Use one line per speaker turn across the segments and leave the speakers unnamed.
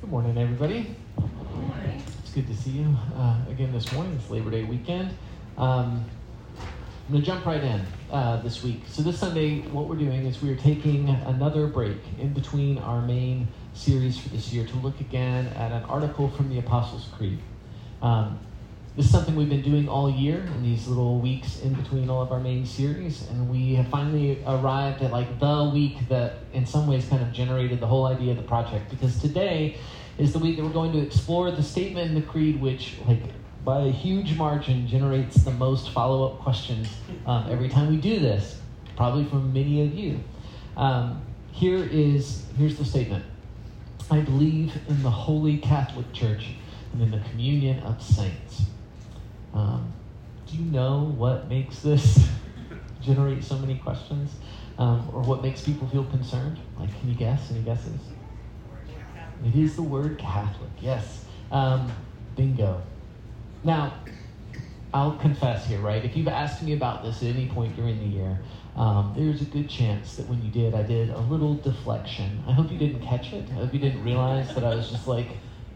Good morning, everybody. It's good to see you uh, again this morning. It's Labor Day weekend. Um, I'm going to jump right in uh, this week. So, this Sunday, what we're doing is we are taking another break in between our main series for this year to look again at an article from the Apostles' Creed. Um, this is something we've been doing all year in these little weeks in between all of our main series, and we have finally arrived at like the week that, in some ways, kind of generated the whole idea of the project. Because today is the week that we're going to explore the statement in the creed, which, like, by a huge margin, generates the most follow-up questions um, every time we do this, probably from many of you. Um, here is here's the statement: I believe in the Holy Catholic Church and in the communion of saints. Um, do you know what makes this generate so many questions? Um, or what makes people feel concerned? Like, can you guess? Any guesses? It is the word Catholic, yes. Um, bingo. Now, I'll confess here, right? If you've asked me about this at any point during the year, um, there's a good chance that when you did, I did a little deflection. I hope you didn't catch it. I hope you didn't realize that I was just like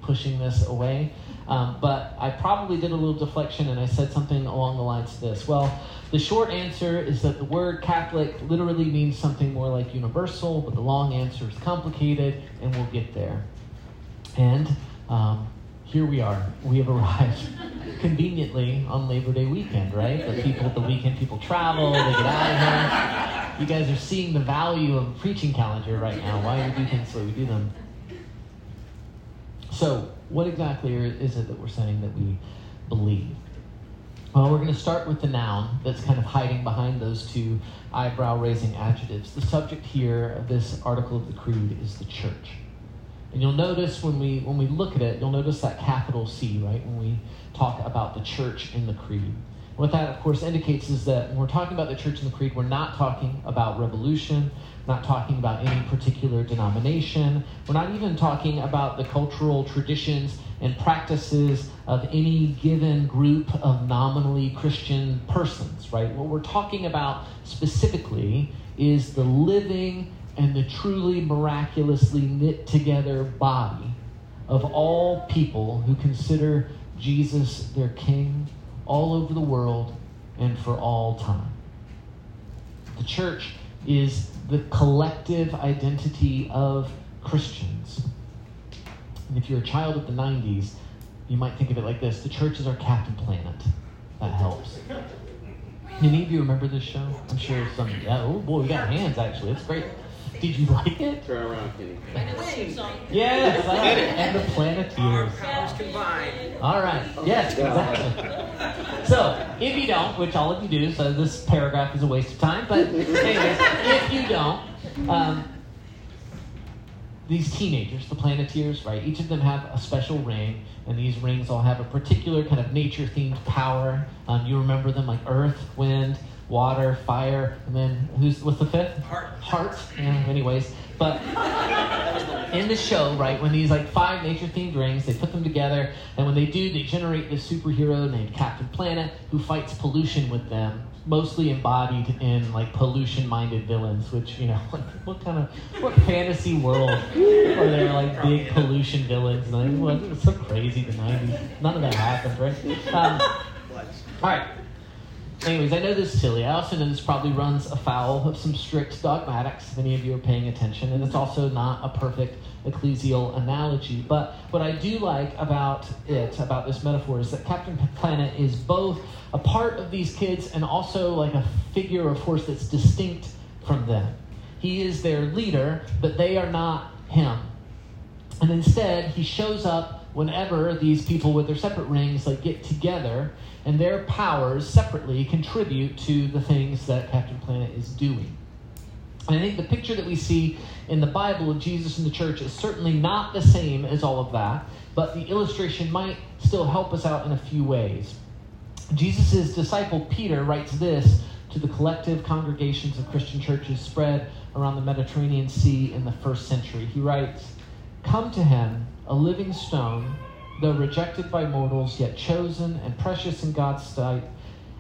pushing this away. Um, but I probably did a little deflection and I said something along the lines of this. Well, the short answer is that the word Catholic literally means something more like universal, but the long answer is complicated, and we'll get there. And um, here we are. We have arrived conveniently on Labor Day weekend, right? The people, the weekend people travel, they get out of here. You guys are seeing the value of a preaching calendar right now. Why do we do things the way we do them. So, what exactly is it that we're saying that we believe? Well, we're going to start with the noun that's kind of hiding behind those two eyebrow raising adjectives. The subject here of this article of the Creed is the church. And you'll notice when we when we look at it, you'll notice that capital C, right? When we talk about the church in the creed. What that, of course, indicates is that when we're talking about the church in the creed, we're not talking about revolution, not talking about any particular denomination. We're not even talking about the cultural traditions and practices of any given group of nominally Christian persons, right? What we're talking about specifically is the living and the truly miraculously knit together body of all people who consider Jesus their King all over the world and for all time. The church is the collective identity of Christians. And if you're a child of the 90s, you might think of it like this the church is our Captain Planet. That helps. Any of you remember this show? I'm sure some. Yeah, oh boy, we got hands actually. It's great. Did you like it?
Turn around, Kenny.
Yes, and the Planeteers.
Powers combined.
All right. Yes, exactly. So, if you don't, which all of you do, so this paragraph is a waste of time. But anyways, if you don't, um, these teenagers, the Planeteers, right? Each of them have a special ring, and these rings all have a particular kind of nature-themed power. Um, you remember them like Earth, Wind, water, fire, and then who's what's the fifth?
Heart.
Heart. Yeah, anyways, but in the show, right, when these like five nature themed rings, they put them together, and when they do, they generate this superhero named Captain Planet who fights pollution with them. Mostly embodied in like pollution-minded villains, which you know, like, what kind of what fantasy world are there like big pollution villains? And I, well, it was so crazy the '90s. None of that happened, right? Um, all right, anyways, I know this is silly. I also know this probably runs afoul of some strict dogmatics, if any of you are paying attention, and it's also not a perfect ecclesial analogy. But what I do like about it, about this metaphor, is that Captain Planet is both a part of these kids and also like a figure of force that's distinct from them. He is their leader, but they are not him. And instead, he shows up whenever these people with their separate rings like get together and their powers separately contribute to the things that Captain Planet is doing. And I think the picture that we see in the Bible of Jesus and the church is certainly not the same as all of that, but the illustration might still help us out in a few ways. Jesus' disciple Peter writes this to the collective congregations of Christian churches spread around the Mediterranean Sea in the first century. He writes, Come to him, a living stone though rejected by mortals, yet chosen and precious in God's sight.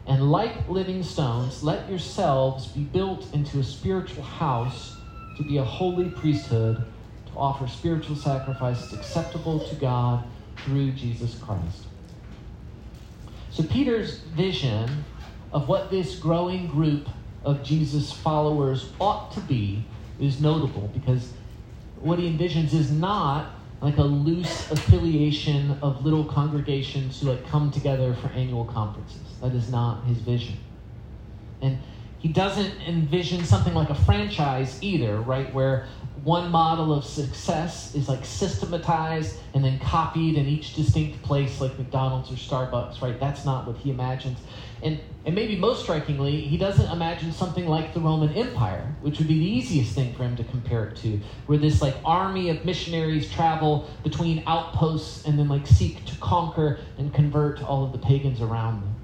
And like living stones, let yourselves be built into a spiritual house to be a holy priesthood, to offer spiritual sacrifices acceptable to God through Jesus Christ. So, Peter's vision of what this growing group of Jesus' followers ought to be is notable because what he envisions is not like a loose affiliation of little congregations who like come together for annual conferences. That is not his vision. And he doesn't envision something like a franchise either, right? Where one model of success is like systematized and then copied in each distinct place, like McDonald's or Starbucks, right? That's not what he imagines. And, and maybe most strikingly, he doesn't imagine something like the Roman Empire, which would be the easiest thing for him to compare it to, where this like army of missionaries travel between outposts and then like seek to conquer and convert all of the pagans around them.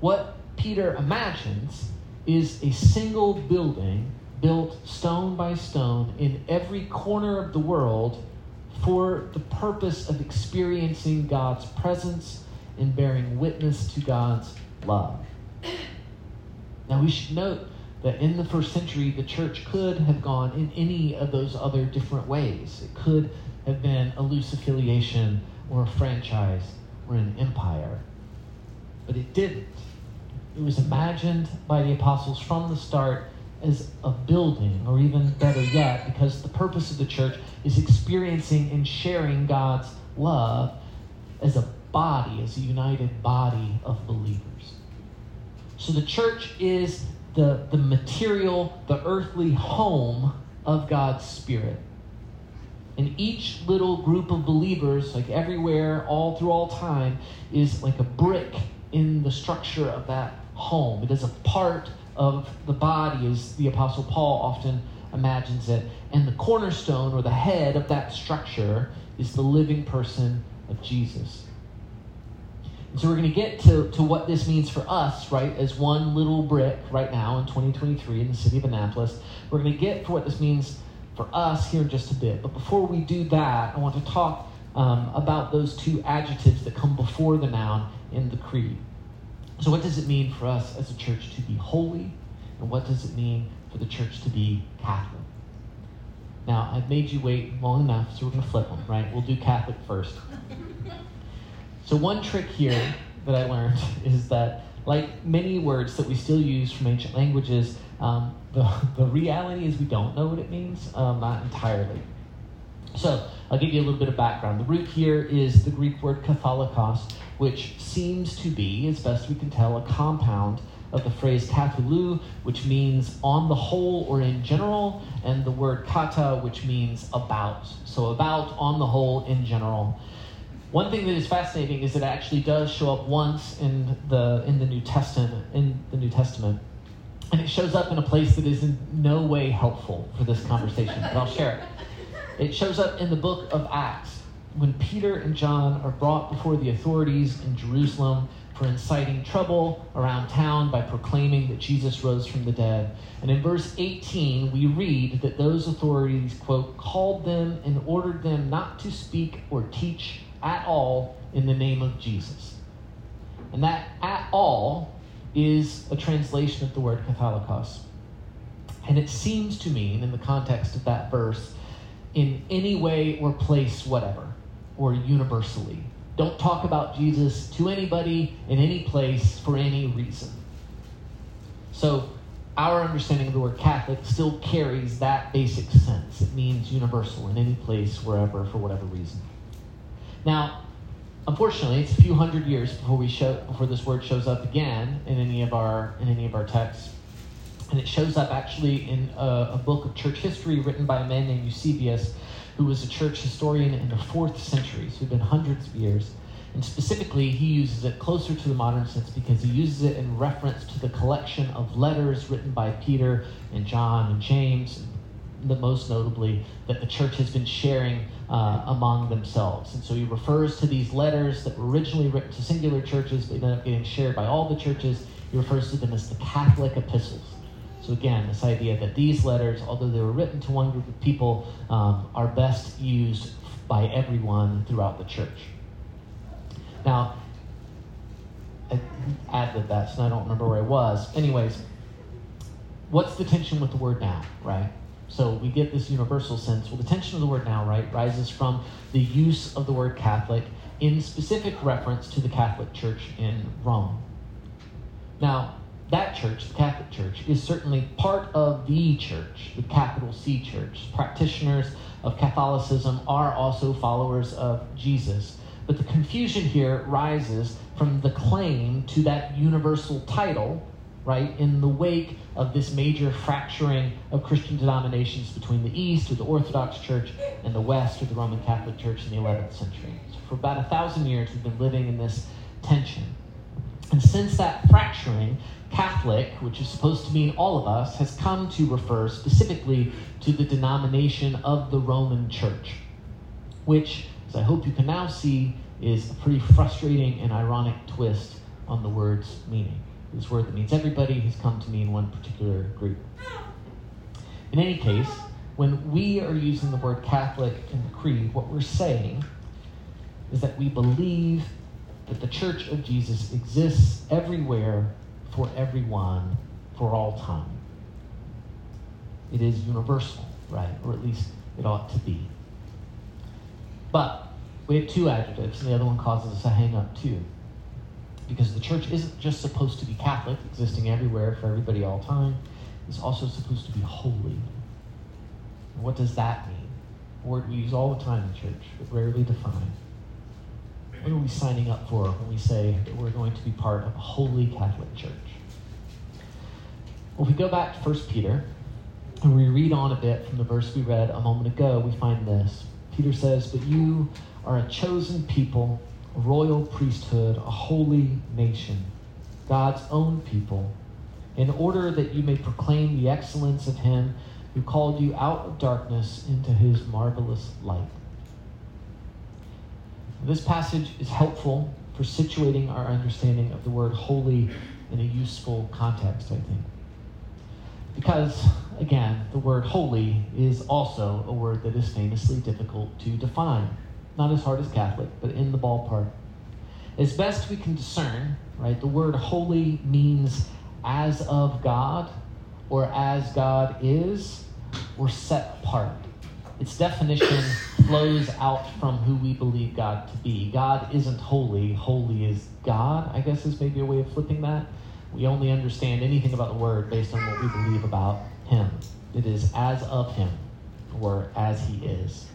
What Peter imagines is a single building built stone by stone in every corner of the world for the purpose of experiencing God's presence and bearing witness to God's love. Now, we should note that in the first century, the church could have gone in any of those other different ways. It could have been a loose affiliation or a franchise or an empire, but it didn't. It was imagined by the apostles from the start as a building, or even better yet, because the purpose of the church is experiencing and sharing God's love as a body, as a united body of believers. So the church is the, the material, the earthly home of God's Spirit. And each little group of believers, like everywhere, all through all time, is like a brick in the structure of that home. It is a part of the body, as the Apostle Paul often imagines it. And the cornerstone or the head of that structure is the living person of Jesus. And so we're going to get to, to what this means for us, right, as one little brick right now in 2023 in the city of Annapolis. We're going to get to what this means for us here in just a bit. But before we do that, I want to talk um, about those two adjectives that come before the noun in the creed. So, what does it mean for us as a church to be holy? And what does it mean for the church to be Catholic? Now, I've made you wait long enough, so we're going to flip them, right? We'll do Catholic first. So, one trick here that I learned is that, like many words that we still use from ancient languages, um, the, the reality is we don't know what it means, um, not entirely. So, I'll give you a little bit of background. The root here is the Greek word katholikos, which seems to be, as best we can tell, a compound of the phrase katholou, which means on the whole or in general, and the word kata, which means about. So about, on the whole, in general. One thing that is fascinating is it actually does show up once in the in the New Testament in the New Testament. And it shows up in a place that is in no way helpful for this conversation, but I'll share it. It shows up in the book of Acts when Peter and John are brought before the authorities in Jerusalem for inciting trouble around town by proclaiming that Jesus rose from the dead. And in verse 18, we read that those authorities, quote, called them and ordered them not to speak or teach at all in the name of Jesus. And that at all is a translation of the word katholikos. And it seems to mean, in the context of that verse, in any way or place, whatever or universally. Don't talk about Jesus to anybody in any place for any reason. So, our understanding of the word Catholic still carries that basic sense. It means universal in any place, wherever, for whatever reason. Now, unfortunately, it's a few hundred years before we show before this word shows up again in any of our in any of our texts, and it shows up actually in a, a book of church history written by a man named Eusebius who was a church historian in the fourth century, so it's been hundreds of years. And specifically, he uses it closer to the modern sense because he uses it in reference to the collection of letters written by Peter and John and James, the most notably that the church has been sharing uh, among themselves. And so he refers to these letters that were originally written to singular churches, but ended up getting shared by all the churches. He refers to them as the Catholic epistles. So again, this idea that these letters, although they were written to one group of people, um, are best used by everyone throughout the church. Now, I added that, so I don't remember where I was. Anyways, what's the tension with the word now, right? So we get this universal sense. Well, the tension of the word now, right, rises from the use of the word Catholic in specific reference to the Catholic Church in Rome. Now, that church, the Catholic Church, is certainly part of the church, the capital C church. Practitioners of Catholicism are also followers of Jesus. But the confusion here rises from the claim to that universal title, right, in the wake of this major fracturing of Christian denominations between the East, or the Orthodox Church, and the West, or the Roman Catholic Church in the 11th century. So for about a thousand years, we've been living in this tension. And since that fracturing, Catholic, which is supposed to mean all of us, has come to refer specifically to the denomination of the Roman Church, which, as I hope you can now see, is a pretty frustrating and ironic twist on the word's meaning. This word that means everybody has come to mean one particular group. In any case, when we are using the word Catholic in the Creed, what we're saying is that we believe that the Church of Jesus exists everywhere for everyone for all time. It is universal, right? Or at least it ought to be. But we have two adjectives, and the other one causes us a hang up too. Because the church isn't just supposed to be Catholic, existing everywhere for everybody all time, it's also supposed to be holy. what does that mean? A word we use all the time in church, but rarely define. What are we signing up for when we say that we're going to be part of a holy Catholic Church? Well, if we go back to 1 Peter and we read on a bit from the verse we read a moment ago, we find this. Peter says, But you are a chosen people, a royal priesthood, a holy nation, God's own people, in order that you may proclaim the excellence of Him who called you out of darkness into His marvelous light. This passage is helpful for situating our understanding of the word holy in a useful context, I think. Because, again, the word holy is also a word that is famously difficult to define. Not as hard as Catholic, but in the ballpark. As best we can discern, right, the word holy means as of God, or as God is, or set apart. Its definition flows out from who we believe God to be. God isn't holy, holy is God, I guess is maybe a way of flipping that. We only understand anything about the word based on what we believe about him. It is as of him, or as he is.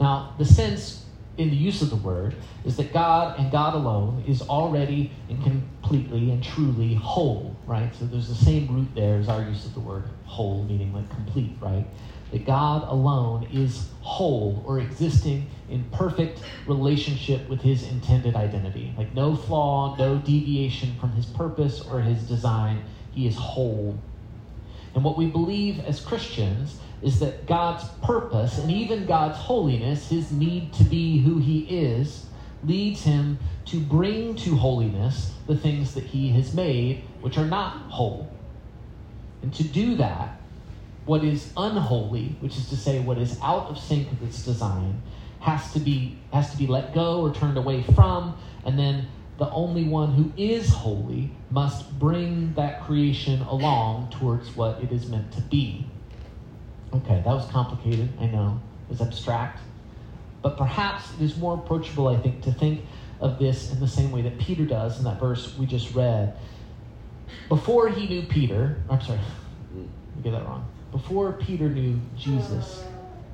Now, the sense in the use of the word is that God and God alone is already and completely and truly whole, right? So there's the same root there as our use of the word whole, meaning like complete, right? That God alone is whole or existing in perfect relationship with his intended identity. Like no flaw, no deviation from his purpose or his design. He is whole. And what we believe as Christians is that God's purpose and even God's holiness, his need to be who he is, leads him to bring to holiness the things that he has made, which are not whole. And to do that, what is unholy, which is to say what is out of sync with its design, has to be has to be let go or turned away from, and then the only one who is holy must bring that creation along towards what it is meant to be. Okay, that was complicated, I know. It was abstract. But perhaps it is more approachable, I think, to think of this in the same way that Peter does in that verse we just read. Before he knew Peter, I'm sorry, I get that wrong before Peter knew Jesus,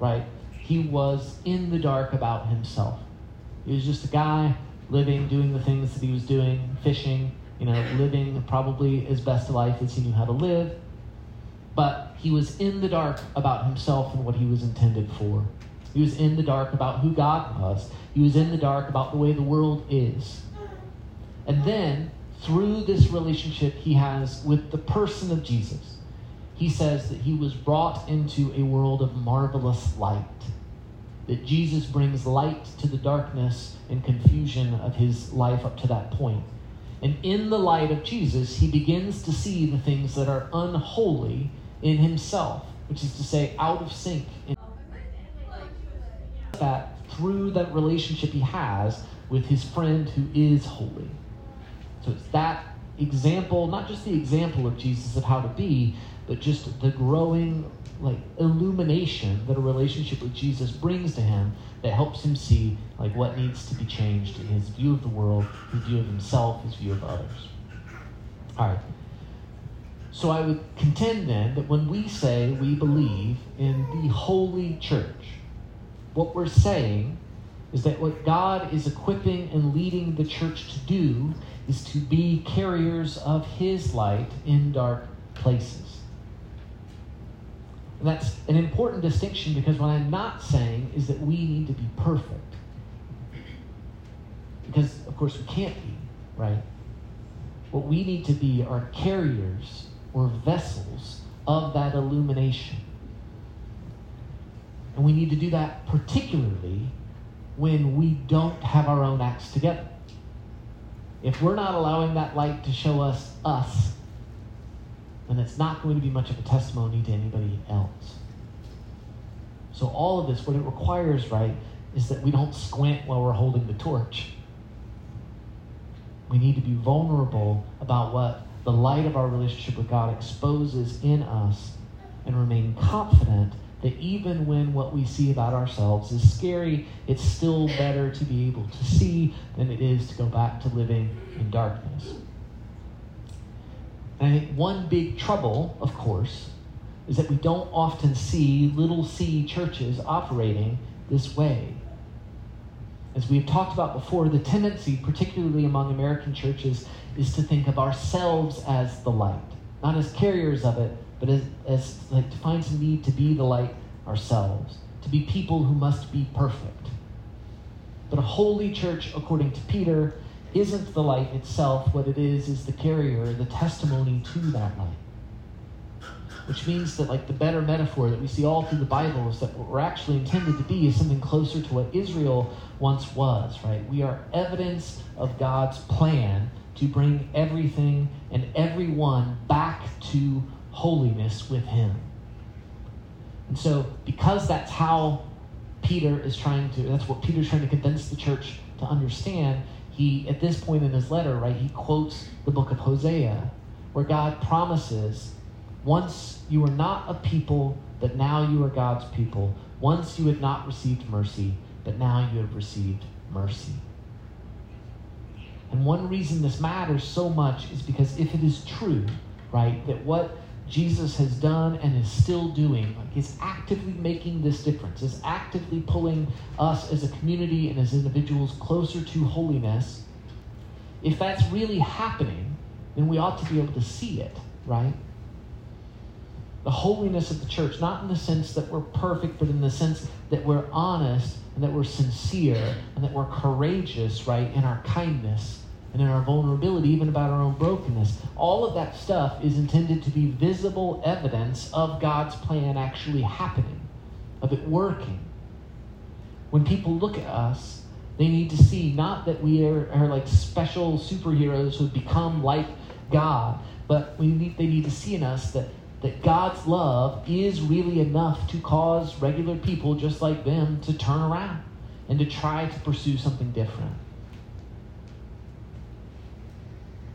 right, he was in the dark about himself. He was just a guy living, doing the things that he was doing, fishing, you know, living probably his best life as he knew how to live. But he was in the dark about himself and what he was intended for. He was in the dark about who God was. He was in the dark about the way the world is. And then, through this relationship he has with the person of Jesus, he says that he was brought into a world of marvelous light. That Jesus brings light to the darkness and confusion of his life up to that point. And in the light of Jesus, he begins to see the things that are unholy in himself, which is to say, out of sync. That through that relationship he has with his friend who is holy. So it's that example, not just the example of Jesus of how to be, but just the growing like illumination that a relationship with Jesus brings to him that helps him see like what needs to be changed in his view of the world, his view of himself, his view of others. All right. So I would contend then that when we say we believe in the holy church, what we're saying is that what God is equipping and leading the church to do is to be carriers of his light in dark places. And that's an important distinction because what I'm not saying is that we need to be perfect. Because, of course, we can't be, right? What we need to be are carriers or vessels of that illumination. And we need to do that particularly when we don't have our own acts together. If we're not allowing that light to show us us, then it's not going to be much of a testimony to anybody else. So, all of this, what it requires, right, is that we don't squint while we're holding the torch. We need to be vulnerable about what the light of our relationship with God exposes in us and remain confident that even when what we see about ourselves is scary, it's still better to be able to see than it is to go back to living in darkness. And I think one big trouble, of course, is that we don't often see little c churches operating this way. As we've talked about before, the tendency, particularly among American churches, is to think of ourselves as the light, not as carriers of it, but as, as like to find some need to be the light ourselves, to be people who must be perfect. But a holy church, according to Peter, isn't the light itself. What it is is the carrier, the testimony to that light. Which means that, like the better metaphor that we see all through the Bible is that what we're actually intended to be is something closer to what Israel once was, right? We are evidence of God's plan to bring everything and everyone back to holiness with Him. And so, because that's how Peter is trying to, that's what Peter's trying to convince the church to understand, he, at this point in his letter, right, he quotes the book of Hosea, where God promises, once you were not a people, but now you are God's people. Once you had not received mercy, but now you have received mercy. And one reason this matters so much is because if it is true, right, that what Jesus has done and is still doing, like is actively making this difference, is actively pulling us as a community and as individuals closer to holiness. If that's really happening, then we ought to be able to see it, right? The holiness of the church, not in the sense that we're perfect, but in the sense that we're honest and that we're sincere and that we're courageous, right, in our kindness and in our vulnerability, even about our own brokenness. All of that stuff is intended to be visible evidence of God's plan actually happening, of it working. When people look at us, they need to see not that we are, are like special superheroes who have become like God, but we need, they need to see in us that, that God's love is really enough to cause regular people just like them to turn around and to try to pursue something different.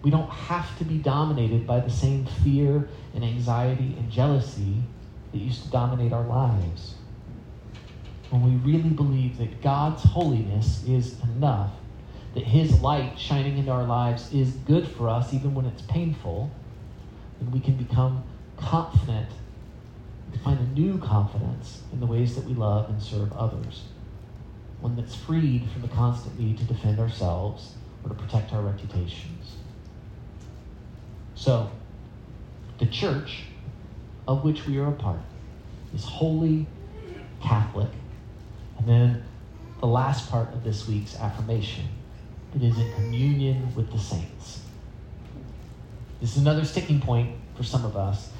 We don't have to be dominated by the same fear and anxiety and jealousy that used to dominate our lives. When we really believe that God's holiness is enough, that His light shining into our lives is good for us even when it's painful, then we can become confident, to find a new confidence in the ways that we love and serve others. One that's freed from the constant need to defend ourselves or to protect our reputations. So, the church of which we are a part is holy, Catholic, and then the last part of this week's affirmation it is in communion with the saints. This is another sticking point for some of us,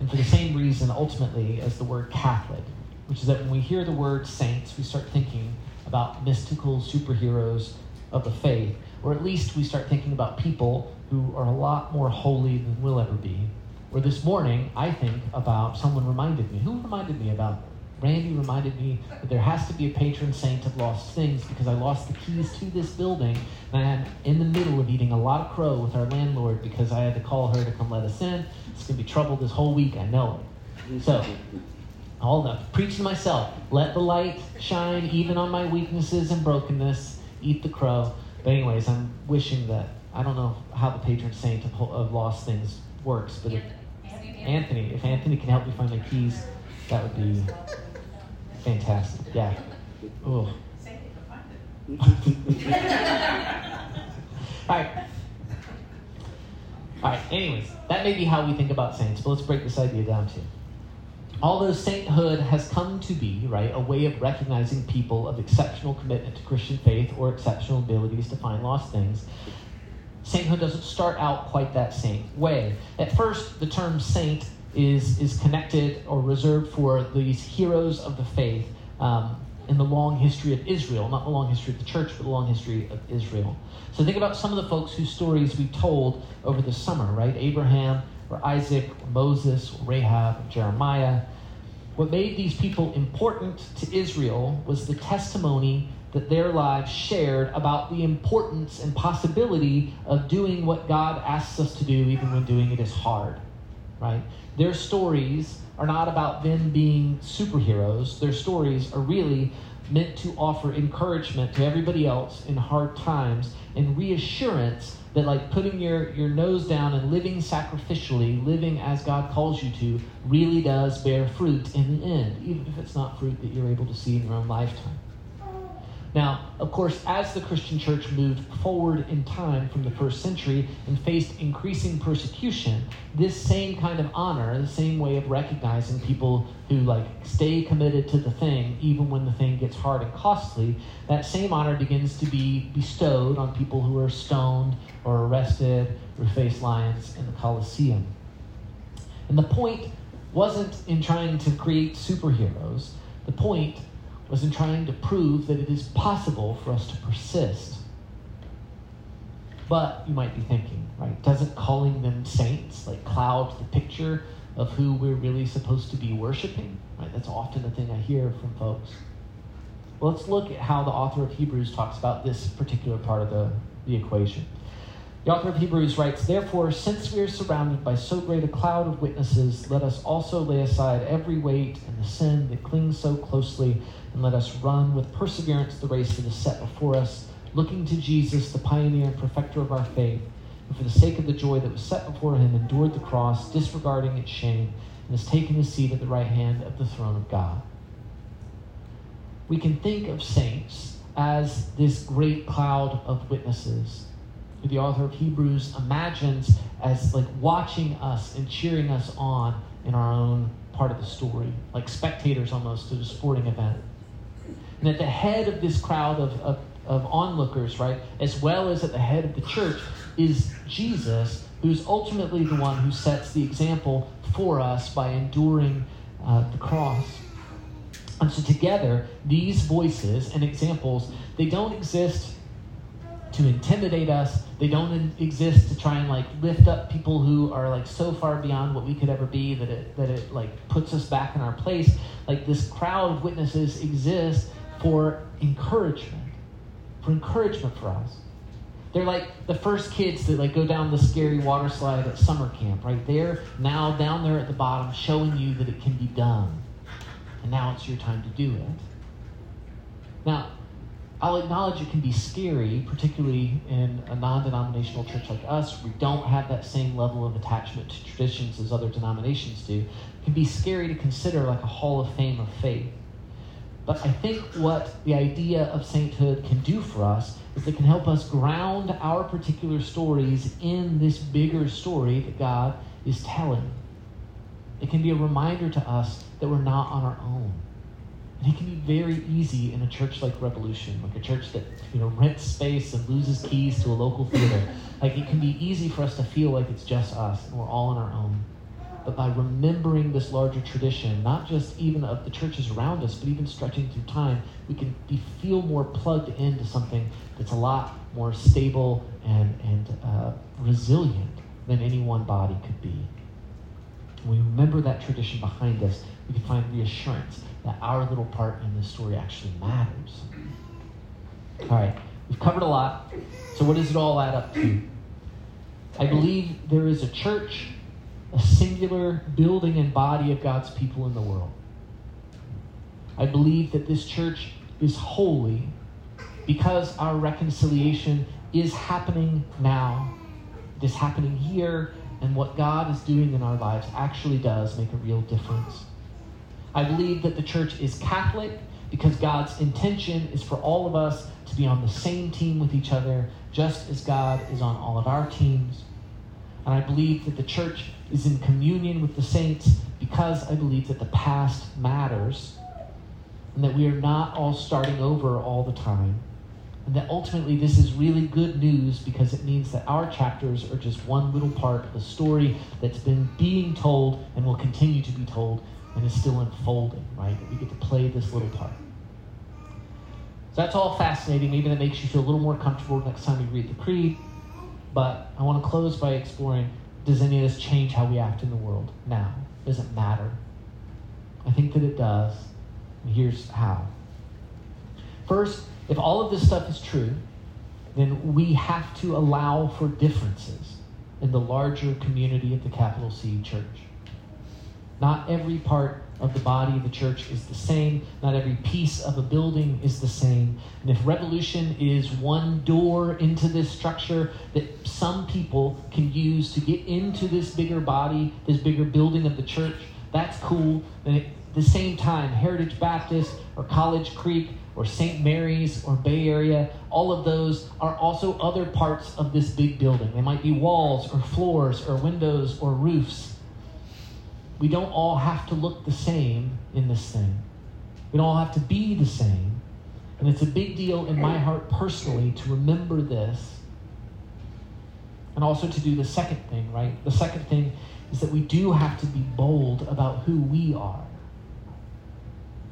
and for the same reason, ultimately, as the word Catholic, which is that when we hear the word saints, we start thinking about mystical superheroes of the faith, or at least we start thinking about people who are a lot more holy than we'll ever be. Or this morning, I think about someone reminded me. Who reminded me about Randy reminded me that there has to be a patron saint of lost things because I lost the keys to this building and I'm in the middle of eating a lot of crow with our landlord because I had to call her to come let us in. It's going to be trouble this whole week, I know it. So, all that. Preach to myself. Let the light shine even on my weaknesses and brokenness. Eat the crow. But, anyways, I'm wishing that. I don't know how the patron saint of, of lost things works, but if Anthony, if Anthony can help me find my keys, that would be fantastic. Yeah. Oh. All right. All right. Anyways, that may be how we think about saints, but let's break this idea down too. Although sainthood has come to be, right, a way of recognizing people of exceptional commitment to Christian faith or exceptional abilities to find lost things, sainthood doesn't start out quite that same way. At first, the term saint is, is connected or reserved for these heroes of the faith um, in the long history of Israel, not the long history of the church, but the long history of Israel. So think about some of the folks whose stories we told over the summer, right? Abraham, or Isaac, or Moses, or Rahab, or Jeremiah. What made these people important to Israel was the testimony that their lives shared about the importance and possibility of doing what God asks us to do, even when doing it is hard, right? Their stories are not about them being superheroes. Their stories are really meant to offer encouragement to everybody else in hard times and reassurance that like putting your, your nose down and living sacrificially, living as God calls you to, really does bear fruit in the end, even if it's not fruit that you're able to see in your own lifetime. Now, of course, as the Christian church moved forward in time from the first century and faced increasing persecution, this same kind of honor, the same way of recognizing people who like stay committed to the thing even when the thing gets hard and costly, that same honor begins to be bestowed on people who are stoned or arrested or face lions in the Colosseum. And the point wasn't in trying to create superheroes. The point was in trying to prove that it is possible for us to persist. But you might be thinking, right, doesn't calling them saints like cloud the picture of who we're really supposed to be worshiping? Right? That's often the thing I hear from folks. Well, let's look at how the author of Hebrews talks about this particular part of the, the equation. The author of Hebrews writes, Therefore, since we are surrounded by so great a cloud of witnesses, let us also lay aside every weight and the sin that clings so closely and let us run with perseverance the race that is set before us, looking to Jesus, the pioneer and perfecter of our faith, who for the sake of the joy that was set before him endured the cross, disregarding its shame, and has taken his seat at the right hand of the throne of God. We can think of saints as this great cloud of witnesses the author of Hebrews imagines as like watching us and cheering us on in our own part of the story, like spectators almost to a sporting event. And at the head of this crowd of, of, of onlookers, right, as well as at the head of the church, is Jesus, who's ultimately the one who sets the example for us by enduring uh, the cross. And so, together, these voices and examples, they don't exist to intimidate us. They don't exist to try and like lift up people who are like so far beyond what we could ever be that it that it like puts us back in our place. Like this crowd of witnesses exists for encouragement, for encouragement for us. They're like the first kids that like go down the scary water slide at summer camp, right? They're now down there at the bottom showing you that it can be done. And now it's your time to do it. Now, I'll acknowledge it can be scary, particularly in a non denominational church like us. We don't have that same level of attachment to traditions as other denominations do. It can be scary to consider like a hall of fame of faith. But I think what the idea of sainthood can do for us is it can help us ground our particular stories in this bigger story that God is telling. It can be a reminder to us that we're not on our own. And it can be very easy in a church like Revolution, like a church that you know rents space and loses keys to a local theater. Like it can be easy for us to feel like it's just us and we're all on our own but by remembering this larger tradition, not just even of the churches around us, but even stretching through time, we can be, feel more plugged into something that's a lot more stable and, and uh, resilient than any one body could be. We remember that tradition behind us, we can find reassurance that our little part in this story actually matters. All right, we've covered a lot. So, what does it all add up to? I believe there is a church, a singular building and body of God's people in the world. I believe that this church is holy because our reconciliation is happening now. It is happening here, and what God is doing in our lives actually does make a real difference. I believe that the church is Catholic because God's intention is for all of us to be on the same team with each other, just as God is on all of our teams. And I believe that the church is in communion with the saints because I believe that the past matters and that we are not all starting over all the time. And that ultimately this is really good news because it means that our chapters are just one little part of a story that's been being told and will continue to be told and is still unfolding, right? That we get to play this little part. So that's all fascinating. Maybe that makes you feel a little more comfortable next time you read the creed. But I want to close by exploring does any of this change how we act in the world now? Does it matter? I think that it does. And here's how. First, if all of this stuff is true, then we have to allow for differences in the larger community of the capital C church. Not every part of the body of the church is the same. Not every piece of a building is the same. And if revolution is one door into this structure that some people can use to get into this bigger body, this bigger building of the church, that's cool. And at the same time, Heritage Baptist or College Creek or St. Mary's or Bay Area, all of those are also other parts of this big building. They might be walls or floors or windows or roofs we don't all have to look the same in this thing. We don't all have to be the same. And it's a big deal in my heart personally to remember this and also to do the second thing, right? The second thing is that we do have to be bold about who we are.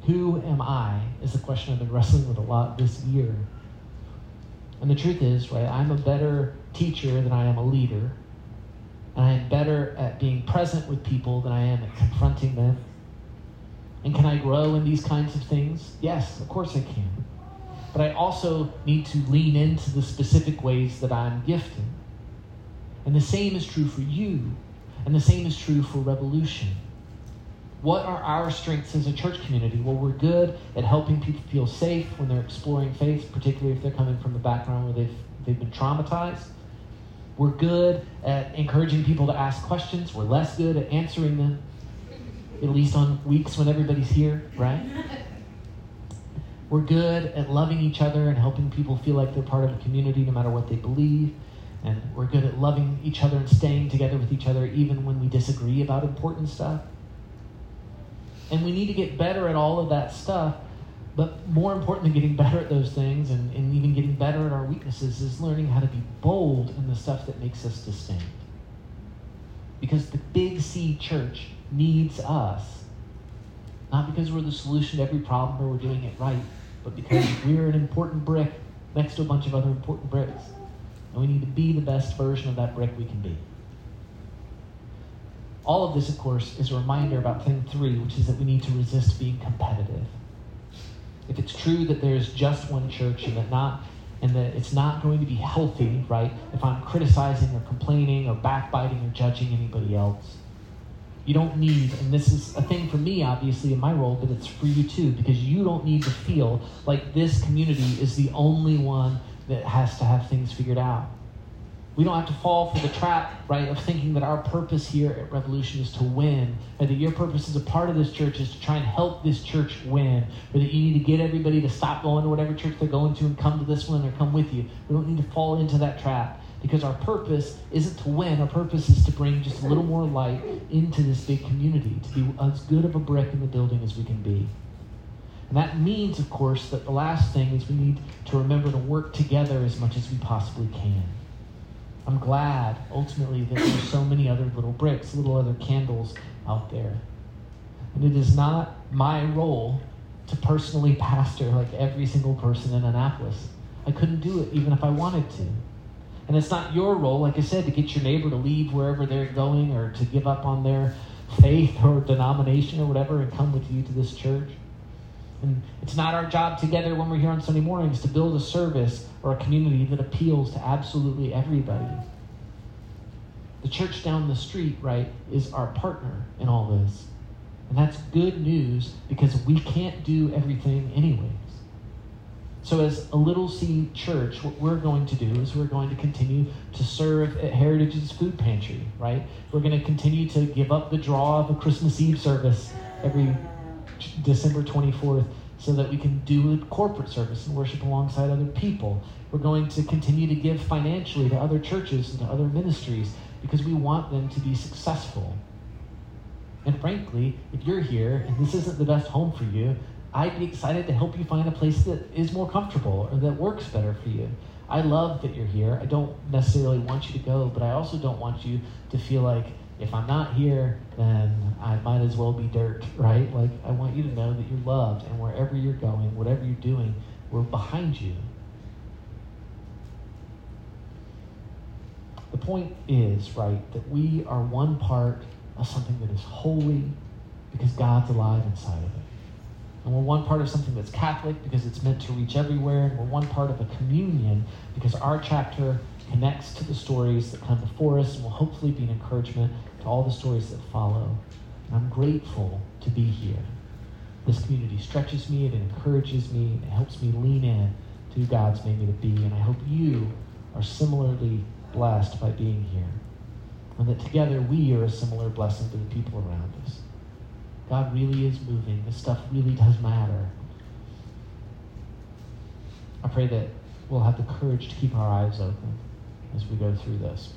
Who am I? Is the question I've been wrestling with a lot this year. And the truth is, right, I'm a better teacher than I am a leader. And I am better at being present with people than I am at confronting them. And can I grow in these kinds of things? Yes, of course I can. But I also need to lean into the specific ways that I'm gifted. And the same is true for you, and the same is true for Revolution. What are our strengths as a church community? Well, we're good at helping people feel safe when they're exploring faith, particularly if they're coming from a background where they've, they've been traumatized. We're good at encouraging people to ask questions. We're less good at answering them, at least on weeks when everybody's here, right? We're good at loving each other and helping people feel like they're part of a community no matter what they believe. And we're good at loving each other and staying together with each other even when we disagree about important stuff. And we need to get better at all of that stuff but more important than getting better at those things and, and even getting better at our weaknesses is learning how to be bold in the stuff that makes us distinct. Because the big C church needs us. Not because we're the solution to every problem or we're doing it right, but because we're an important brick next to a bunch of other important bricks. And we need to be the best version of that brick we can be. All of this, of course, is a reminder about thing three, which is that we need to resist being competitive if it's true that there's just one church and that not and that it's not going to be healthy, right? If I'm criticizing or complaining or backbiting or judging anybody else. You don't need, and this is a thing for me, obviously, in my role, but it's for you too, because you don't need to feel like this community is the only one that has to have things figured out. We don't have to fall for the trap, right, of thinking that our purpose here at Revolution is to win, or that your purpose as a part of this church is to try and help this church win, or that you need to get everybody to stop going to whatever church they're going to and come to this one or come with you. We don't need to fall into that trap because our purpose isn't to win. Our purpose is to bring just a little more light into this big community, to be as good of a brick in the building as we can be. And that means, of course, that the last thing is we need to remember to work together as much as we possibly can. I'm glad ultimately that there's so many other little bricks, little other candles out there. And it is not my role to personally pastor like every single person in Annapolis. I couldn't do it even if I wanted to. And it's not your role, like I said, to get your neighbor to leave wherever they're going or to give up on their faith or denomination or whatever and come with you to this church. And it's not our job together when we're here on Sunday mornings to build a service or a community that appeals to absolutely everybody. The church down the street, right, is our partner in all this. And that's good news because we can't do everything anyways. So, as a Little C church, what we're going to do is we're going to continue to serve at Heritage's food pantry, right? We're going to continue to give up the draw of a Christmas Eve service every December 24th so that we can do a corporate service and worship alongside other people. We're going to continue to give financially to other churches and to other ministries because we want them to be successful. And frankly, if you're here and this isn't the best home for you, I'd be excited to help you find a place that is more comfortable or that works better for you. I love that you're here. I don't necessarily want you to go, but I also don't want you to feel like if I'm not here, then I might as well be dirt, right? Like, I want you to know that you're loved, and wherever you're going, whatever you're doing, we're behind you. The point is, right, that we are one part of something that is holy because God's alive inside of it. And we're one part of something that's Catholic because it's meant to reach everywhere. And we're one part of a communion because our chapter connects to the stories that come before us and will hopefully be an encouragement to all the stories that follow. And I'm grateful to be here. This community stretches me, it encourages me, it helps me lean in to who God's made me to be. And I hope you are similarly blessed by being here. And that together we are a similar blessing to the people around us. God really is moving. This stuff really does matter. I pray that we'll have the courage to keep our eyes open as we go through this.